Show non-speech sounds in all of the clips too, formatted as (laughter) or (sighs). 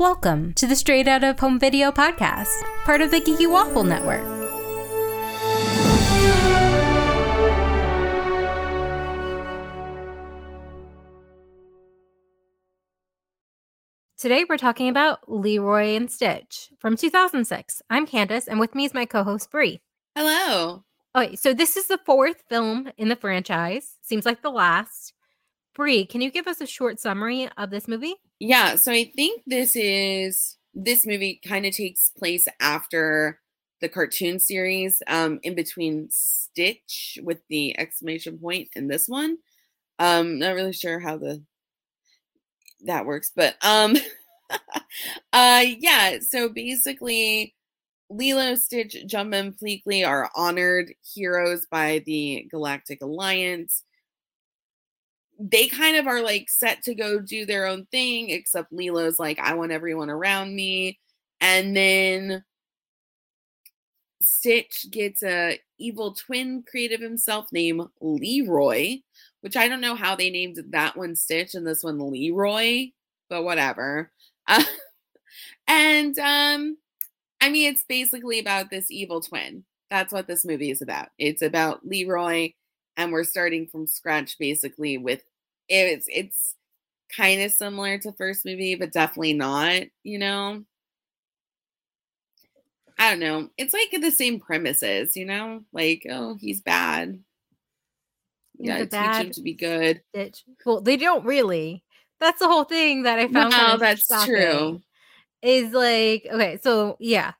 Welcome to the Straight Out of Home Video podcast, part of the Geeky Waffle Network. Today we're talking about Leroy and Stitch from 2006. I'm Candace, and with me is my co-host Bree. Hello. Okay, so this is the fourth film in the franchise. Seems like the last. Bree, can you give us a short summary of this movie? Yeah, so I think this is this movie kind of takes place after the cartoon series, um, in between Stitch with the exclamation point and this one. Um, not really sure how the that works, but um (laughs) uh yeah, so basically Lilo, Stitch, Jumba, and Pleakley are honored heroes by the Galactic Alliance. They kind of are like set to go do their own thing, except Lilo's like, I want everyone around me. And then Stitch gets a evil twin created himself named Leroy, which I don't know how they named that one Stitch and this one Leroy, but whatever. Uh, (laughs) and um I mean, it's basically about this evil twin. That's what this movie is about. It's about Leroy, and we're starting from scratch basically with it's it's kind of similar to first movie, but definitely not, you know. I don't know. It's like the same premises, you know? Like, oh, he's bad. Yeah, He's a gotta teach him to be good. Stitch. Well, they don't really. That's the whole thing that I found. No, that's shocking, true. Is like okay, so yeah,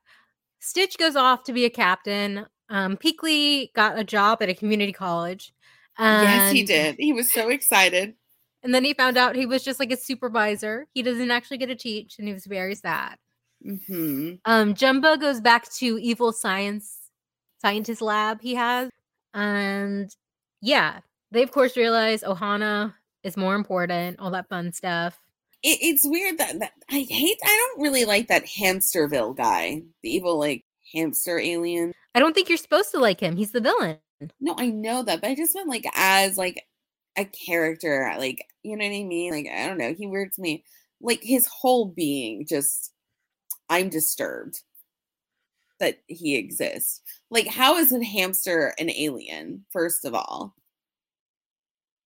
Stitch goes off to be a captain. Um, Pleakley got a job at a community college. yes, he did. He was so excited. And then he found out he was just like a supervisor. He doesn't actually get to teach, and he was very sad. hmm Um, Jumba goes back to evil science scientist lab he has, and yeah, they of course realize Ohana is more important. All that fun stuff. It, it's weird that, that I hate. I don't really like that Hamsterviel guy, the evil like hamster alien. I don't think you're supposed to like him. He's the villain. No, I know that, but I just meant like as like a character, uh, like you know what I mean. Like I don't know, he weirds me. Like his whole being, just I'm disturbed that he exists. Like, how is a hamster an alien? First of all,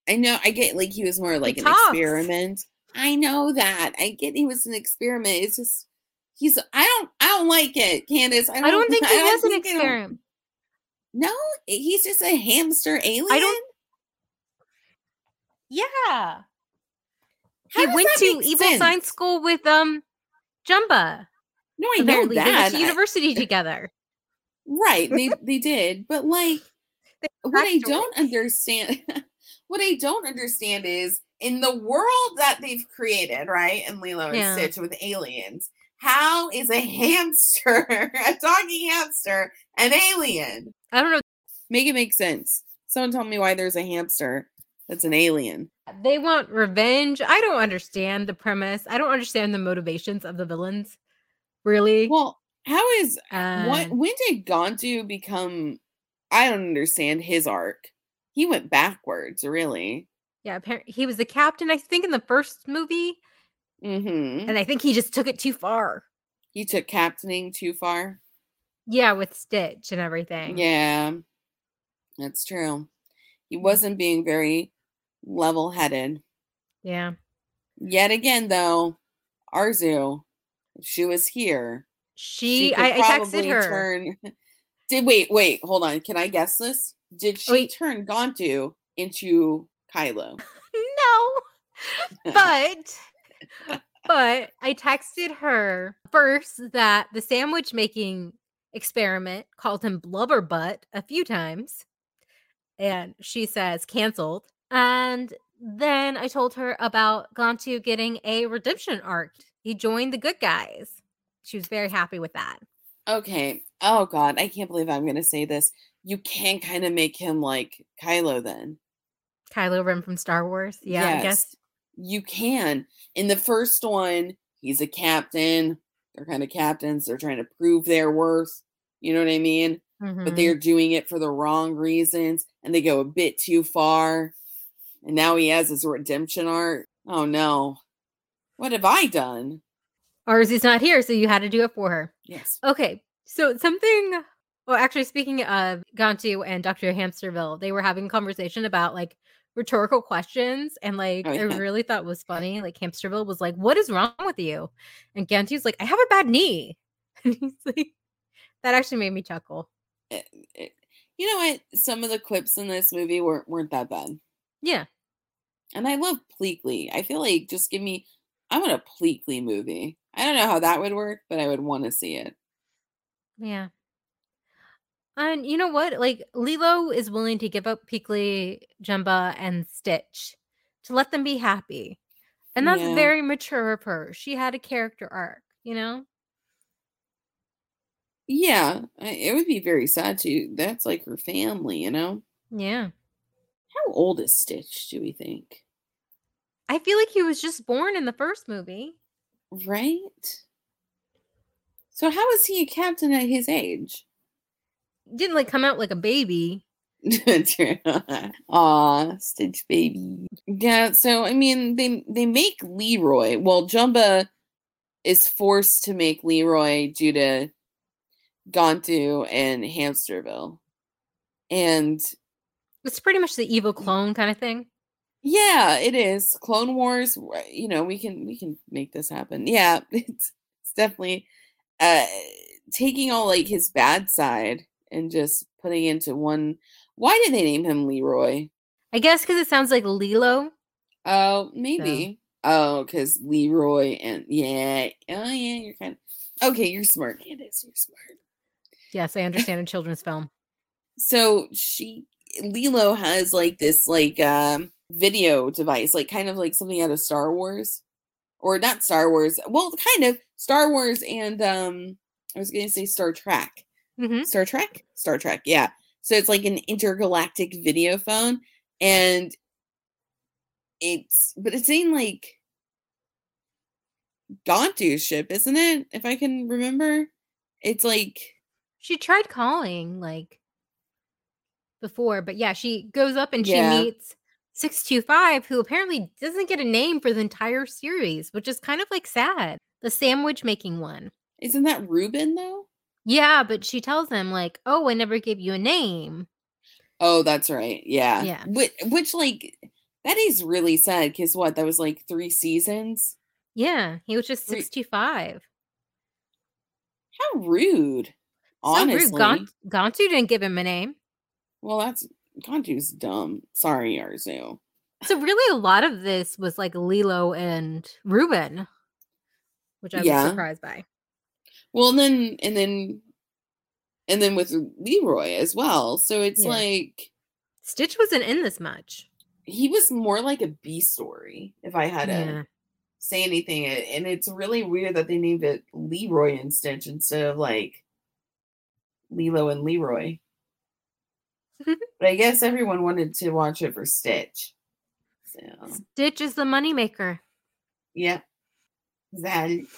I know I get like he was more like an talks. experiment. I know that. I get he was an experiment. It's just he's. I don't. I don't like it, Candace. I don't. I don't think he I don't was an I experiment. No, he's just a hamster alien. Yeah. How he went to evil science school with um Jumba. No, I know Apparently, they went that. to I- university together. right, they (laughs) they did, but like, what I don't understand, (laughs) what I don't understand is in the world that they've created, right? And Lilo and Yeah. Stitch with aliens. How is a (laughs) hamster, a talking hamster, an alien? I don't know. Make it make sense. Someone tell me why there's a hamster that's an alien. They want revenge. I don't understand the premise. I don't understand the motivations of the villains. Really. Well, how is what when did Gantu become I don't understand his arc. He went backwards, really. yeah, apparently he was the captain, I think, in the first movie, Mm-hmm. and I think he just took it too far. He took captaining too far. Yeah, with Stitch and everything. Yeah. That's true. He Mm. wasn't being very level headed. Yeah. Yet again, though, Arzu, if she was here, She, could I, I texted her. Turn, (laughs) did wait, wait, hold on. Can I guess this? Did she Wait. turn Gantu into Kylo? (laughs) no. But but I texted her first that the sandwich making experiment called him blubber butt a few times. And she says canceled. And then I told her about Gantu getting a redemption arc. He joined the good guys. She was very happy with that. Okay. Oh God, I can't believe I'm gonna say this. You can kind of make him like Kylo then. Kylo Ren from Star Wars. Yeah, I guess. you can. In the first one, he's a captain. They're kind of captains. They're trying to prove their worth. You know what I mean? But Mhm. they're doing it for the wrong reasons and they go a bit too far. And now he has his redemption arc. Oh no. What have I done? Arzu's not here, so you had to do it for her. Yes. Okay, so something. Well, actually, speaking of Gantu and Dr. Hamsterviel, they were having a conversation about like rhetorical questions, and like Oh, I really thought was funny. Like Hamsterviel was like, "What is wrong with you?" And Gantu's like, "I have a bad knee." (laughs) And he's like, that actually made me chuckle. It- it- you know what? Some of the clips in this movie weren't weren't that bad. Yeah, And I love Pleakley. I feel like just give me I want a Pleakley movie. I don't know how that would work, but I would want to see it. yeah. And you know what? Like Lilo is willing to give up Pleakley, Jumba, and Stitch to let them be happy. And that's Yeah. very mature of her. She had a character arc, you know? Yeah, it would be very sad too. That's like her family, you know. Yeah. How old is Stitch? Do we think? I feel like he was just born in the first movie. Right. So how is he a captain at his age? Didn't like come out like a baby. (laughs) True. Aw, Stitch baby. Yeah, so I mean they they make Leroy. Well, Jumba is forced to make Leroy due to Gantu and Hamsterviel. And It's pretty much the evil clone kind of thing. yeah, it is. Clone Wars, you know, we can we can make this happen. Yeah, (laughs) it's it's definitely uh taking all like his bad side and just putting into one why did they name him Leroy? I guess because it sounds like Lilo. Oh, maybe. Oh, because Leroy and yeah. Oh, yeah. You're kind of okay. You're smart. It is. You're smart. Yes, I understand a children's film. So she, Lilo has like this like um video device, like kind of like something out of Star Wars, or not Star Wars. Well, kind of Star Wars and um, I was gonna say Star Trek. hmm Star Trek? Star Trek, yeah. So it's like an intergalactic video phone and it's but it's in like Gantu's ship, isn't it? If I can remember. It's like She tried calling like before, but yeah, she goes up and she Yeah. meets 625, who apparently doesn't get a name for the entire series, which is kind of like sad. The sandwich making one. isn't that Reuben though? Yeah, but she tells him, like, oh, I never gave you a name. Oh, that's right. Yeah. Yeah. Which, which like that is really sad because what that was like three seasons. Yeah, he was just Re- 625. How rude. Honestly. So rude. Gon- Gantu didn't give him a name. Well, that's Gantu's dumb. Sorry, Arzu. So really a lot of this was like Lilo and Reuben, which I was Yeah. surprised by. Well, and then and then and then with Leroy as well. So it's Yeah. like Stitch wasn't in this much. he was more like a B story, if I had to Yeah. say anything. And it's really weird that they named it Leroy and Stitch instead of like Lilo and Leroy. (laughs) but I guess everyone wanted to watch it for Stitch. So Stitch is the moneymaker.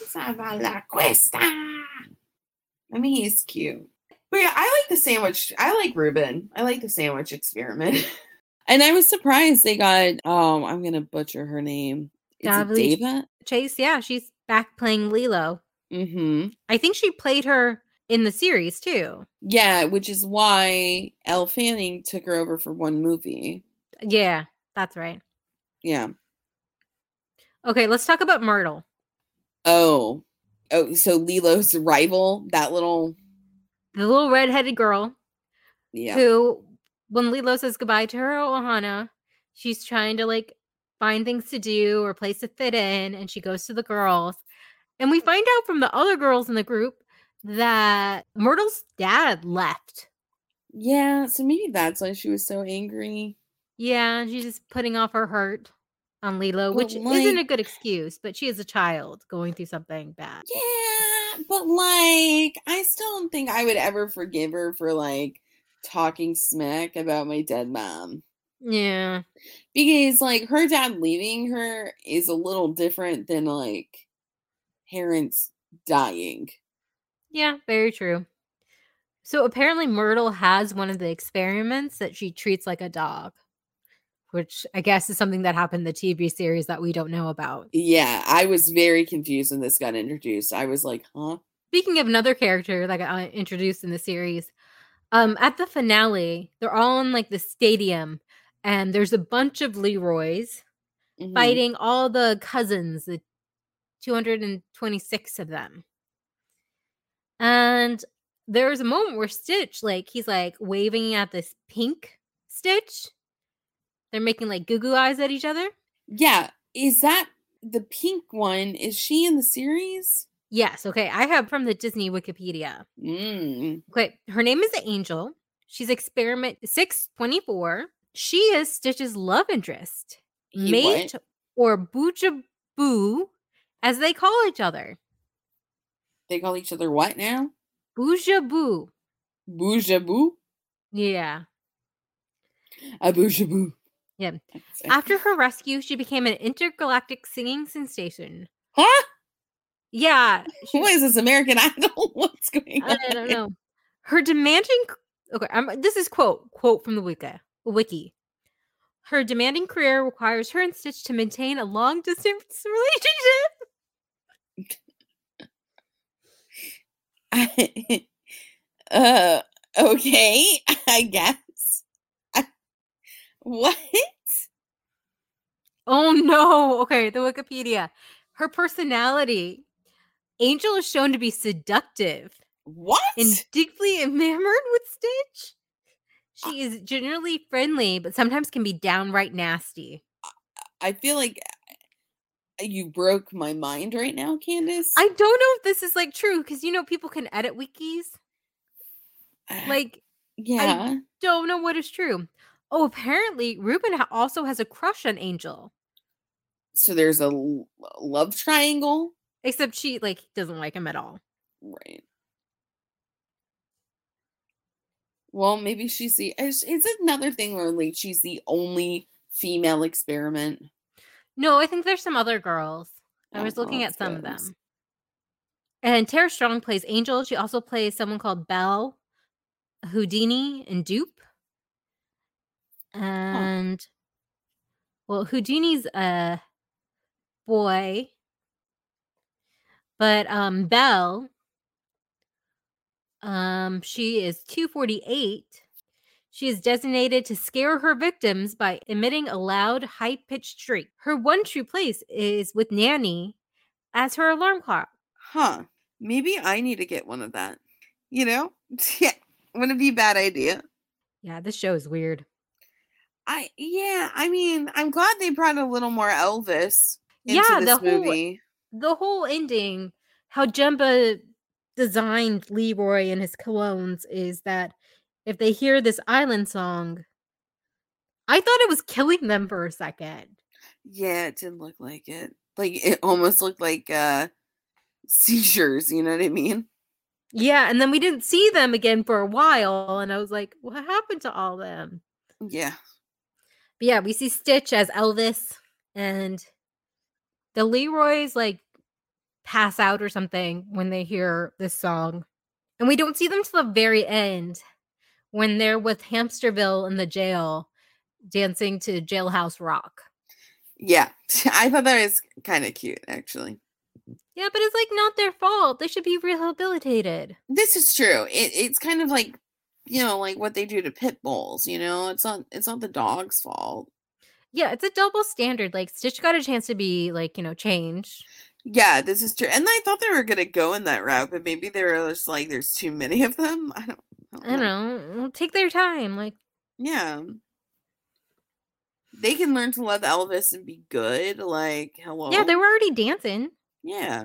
Salsa la cuesta. I mean, he's cute. But yeah, I like the sandwich. I like Reuben. I like the sandwich experiment. (laughs) and I was surprised they got um I'm gonna butcher her name. Dava. Chase, yeah, she's back playing Lilo. Mm-hmm. I think she played her in the series too. Yeah, which is why Elle Fanning took her over for one movie. Yeah, that's right. Yeah. Okay, let's talk about Myrtle. Oh. Oh, so Lilo's rival, that little The little redheaded girl yeah. who, when Lilo says goodbye to her Ohana, she's trying to like find things to do or place to fit in, and she goes to the girls. And we find out from the other girls in the group that Myrtle's dad left. Yeah, so maybe that's why she was so angry. Yeah, she's just putting off her hurt on Lilo, But, which isn't a good excuse, but she is a child going through something bad. Yeah, but like, I still don't think I would ever forgive her for like talking smack about my dead mom. Yeah. Because like her dad leaving her is a little different than like parents dying. Yeah, very true. So apparently Myrtle has one of the experiments that she treats like a dog. which I guess is something that happened in the TV series that we don't know about. Yeah, I was very confused when this got introduced. I was like, huh? Speaking of another character that got uh, introduced in the series, um, at the finale, they're all in like the stadium, and there's a bunch of Leroys Mhm. fighting all the cousins, the 226 of them. And there's a moment where Stitch, like, he's like waving at this pink Stitch. They're making like goo goo eyes at each other. Yeah, is that the pink one? Is she in the series? Yes. Okay. I have from the Disney Wikipedia. Mm. Okay. Her name is Angel. She's experiment 624. She is Stitch's love interest, He mate what? or boojaboo, as they call each other. They call each other what now? Boojaboo. Boujaboo? Yeah. A boujaboo. Yeah. After her rescue, she became an intergalactic singing sensation. Huh? Yeah. (laughs) She, What is this American (laughs) Idol? What's going on? I don't know. Her demanding. Okay, I'm, this is quote quote from the wiki. Wiki. Her demanding career requires her and Stitch to maintain a long distance (laughs) relationship. (laughs) uh, okay, (laughs) I guess. I- (laughs) what? Oh no. Okay, the Wikipedia. Her personality. Angel is shown to be seductive What? and deeply enamored with Stitch. She is generally friendly, but sometimes can be downright nasty. I feel like uh, you broke my mind right now, Candace. I don't know if this is like true because you know people can edit wikis. Uh, like, yeah. I don't know what is true. Oh, apparently Reuben ha- also has a crush on Angel, so there's a l- love triangle, except she like doesn't like him at all. right? Well, maybe she's the. Is another thing where like she's the only female experiment? No, I think there's some other girls. I Oh, was looking at some of them. And Tara Strong plays Angel. She also plays someone called Belle, Houdini, and Dupe. And well, Houdini's a boy, but um Belle, um, she is 248. She is designated to scare her victims by emitting a loud, high pitched shriek. Her one true place is with Nanny as her alarm clock. Huh. Maybe I need to get one of that. You know? (laughs) Yeah. Wouldn't it be a bad idea? Yeah, this show is weird. I yeah, I mean, I'm glad they brought a little more Elvis into Yeah, this the whole- movie. The whole ending, how Jumba designed Leroy and his clones, is that if they hear this island song, I thought it was killing them for a second. Yeah, it didn't look like it. Like it almost looked like uh seizures, you know what I mean? Yeah, and then we didn't see them again for a while, and I was like, what happened to all them? Yeah. But yeah, we see Stitch as Elvis, and the Leroys like pass out or something when they hear this song. And we don't see them till the very end when they're with Hamsterviel in the jail dancing to Jailhouse Rock. Yeah. (laughs) I thought that was kind of cute actually. Yeah, but it's like not their fault. They should be rehabilitated. This is true. It it's kind of like you know, like what they do to pit bulls, you know? It's not it's not the dog's fault. Yeah, it's a double standard. Like Stitch got a chance to be like, you know, changed. Yeah, this is true. And I thought they were gonna go in that route, but maybe they were just like there's too many of them. (laughs) I don't, Oh, I don't know. well, Take their time. Like, Yeah. They can learn to love Elvis and be good. Like, hello. yeah, they were already dancing. Yeah.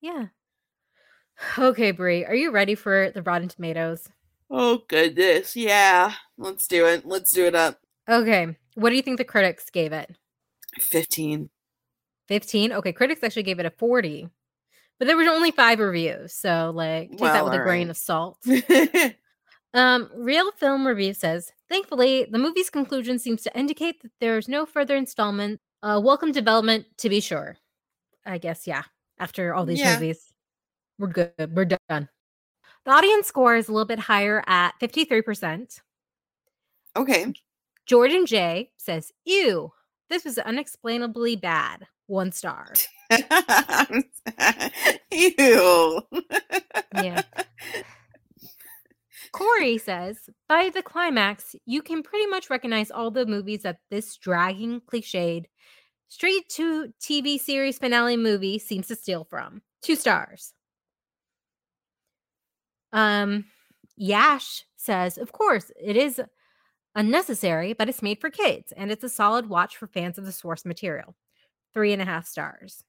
Yeah. (sighs) Okay, Bree, are you ready for the Rotten Tomatoes? Oh goodness. Yeah. Let's do it. Let's do it up. Okay. What do you think the critics gave it? 15. 15? Okay, critics actually gave it a 40. But there were only five reviews, so like take that with a grain of salt. (laughs) Um, Real Film Review says, thankfully, the movie's conclusion seems to indicate that there's no further installment. Uh, welcome development, to be sure. I guess, yeah. After all these Yeah. movies, we're good. We're done. The audience score is a little bit higher at 53%. okay. Jordan J says, Ew, this was unexplainably bad. One star. (laughs) Ew. Yeah. Corey says, by the climax, you can pretty much recognize all the movies that this dragging, cliched, straight to TV series finale movie seems to steal from. Two stars. Um, Yash says, of course, it is unnecessary, but it's made for kids, and it's a solid watch for fans of the source material. Three and a half stars.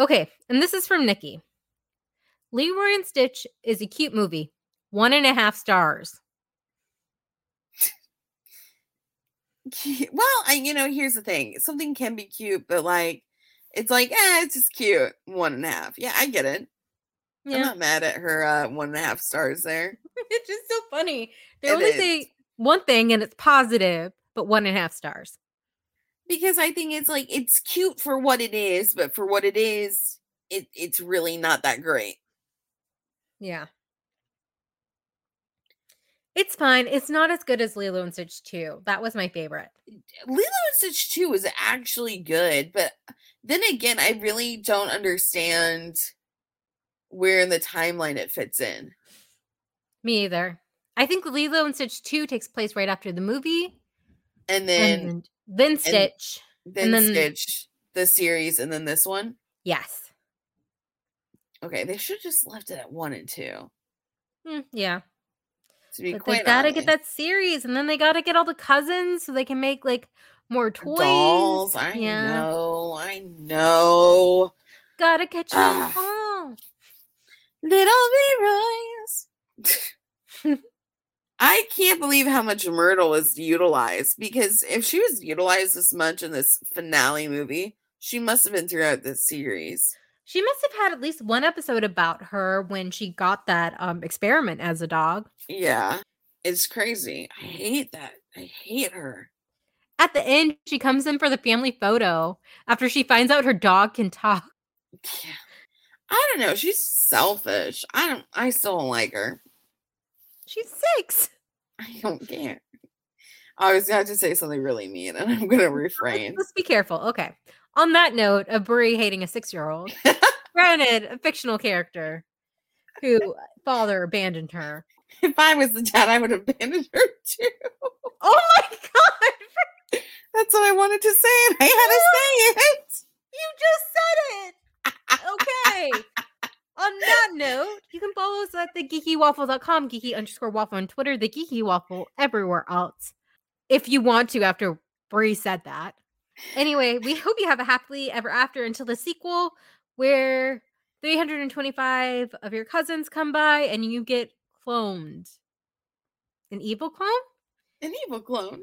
Okay, and this is from Nikki. Leroy and Stitch is a cute movie. One and a half stars. (laughs) Well, I, you know, here's the thing. Something can be cute, but like, it's like, eh, it's just cute. One and a half. Yeah, I get it. I'm not mad at her uh, one and a half stars there. (laughs) it's just so funny. They It only is. say one thing and it's positive, but one and a half stars. Because I think it's like it's cute for what it is, but for what it is, it it's really not that great. Yeah. It's fine. It's not as good as Lilo and Stitch 2. That was my favorite. Lilo and Stitch 2 is actually good, but uh, then again, I really don't understand where in the timeline it fits in. Me either. I think Lilo and Stitch 2 takes place right after the movie. And then and then, Stitch. then, then- Stitch, the series, and then this one. Yes. Okay, they should have just left it at one and two. Mm, yeah. To be But they gotta get that series and then they gotta get all the cousins so they can make like more toys. dolls. I yeah. know, I know. Gotta catch them (sighs) all. Little Leroy's. (laughs) (laughs) I can't believe how much Myrtle is utilized because if she was utilized this much in this finale movie, she must have been throughout this series. She must have had at least one episode about her when she got that um experiment as a dog. Yeah, it's crazy. I hate that. I hate her. At the end, she comes in for the family photo after she finds out her dog can talk. Yeah. I don't know. She's selfish. I don't. I still don't like her. She's six. I don't care. I was going to say something really mean, and I'm going (laughs) to refrain. Let's be careful. Okay. On that note of Bree hating a six year old, (laughs) granted, a fictional character who father abandoned her. If I was the dad, I would have abandoned her too. Oh my God. That's what I wanted to say, and I had to say it. You just said it. Okay. (laughs) On that note, you can follow us at thegeekywaffle.com, geeky underscore waffle on Twitter, the geeky waffle everywhere else. If you want to, after Bree said that. Anyway, we hope you have a happily ever after until the sequel, where 325 of your cousins come by and you get cloned. An evil clone? An evil clone.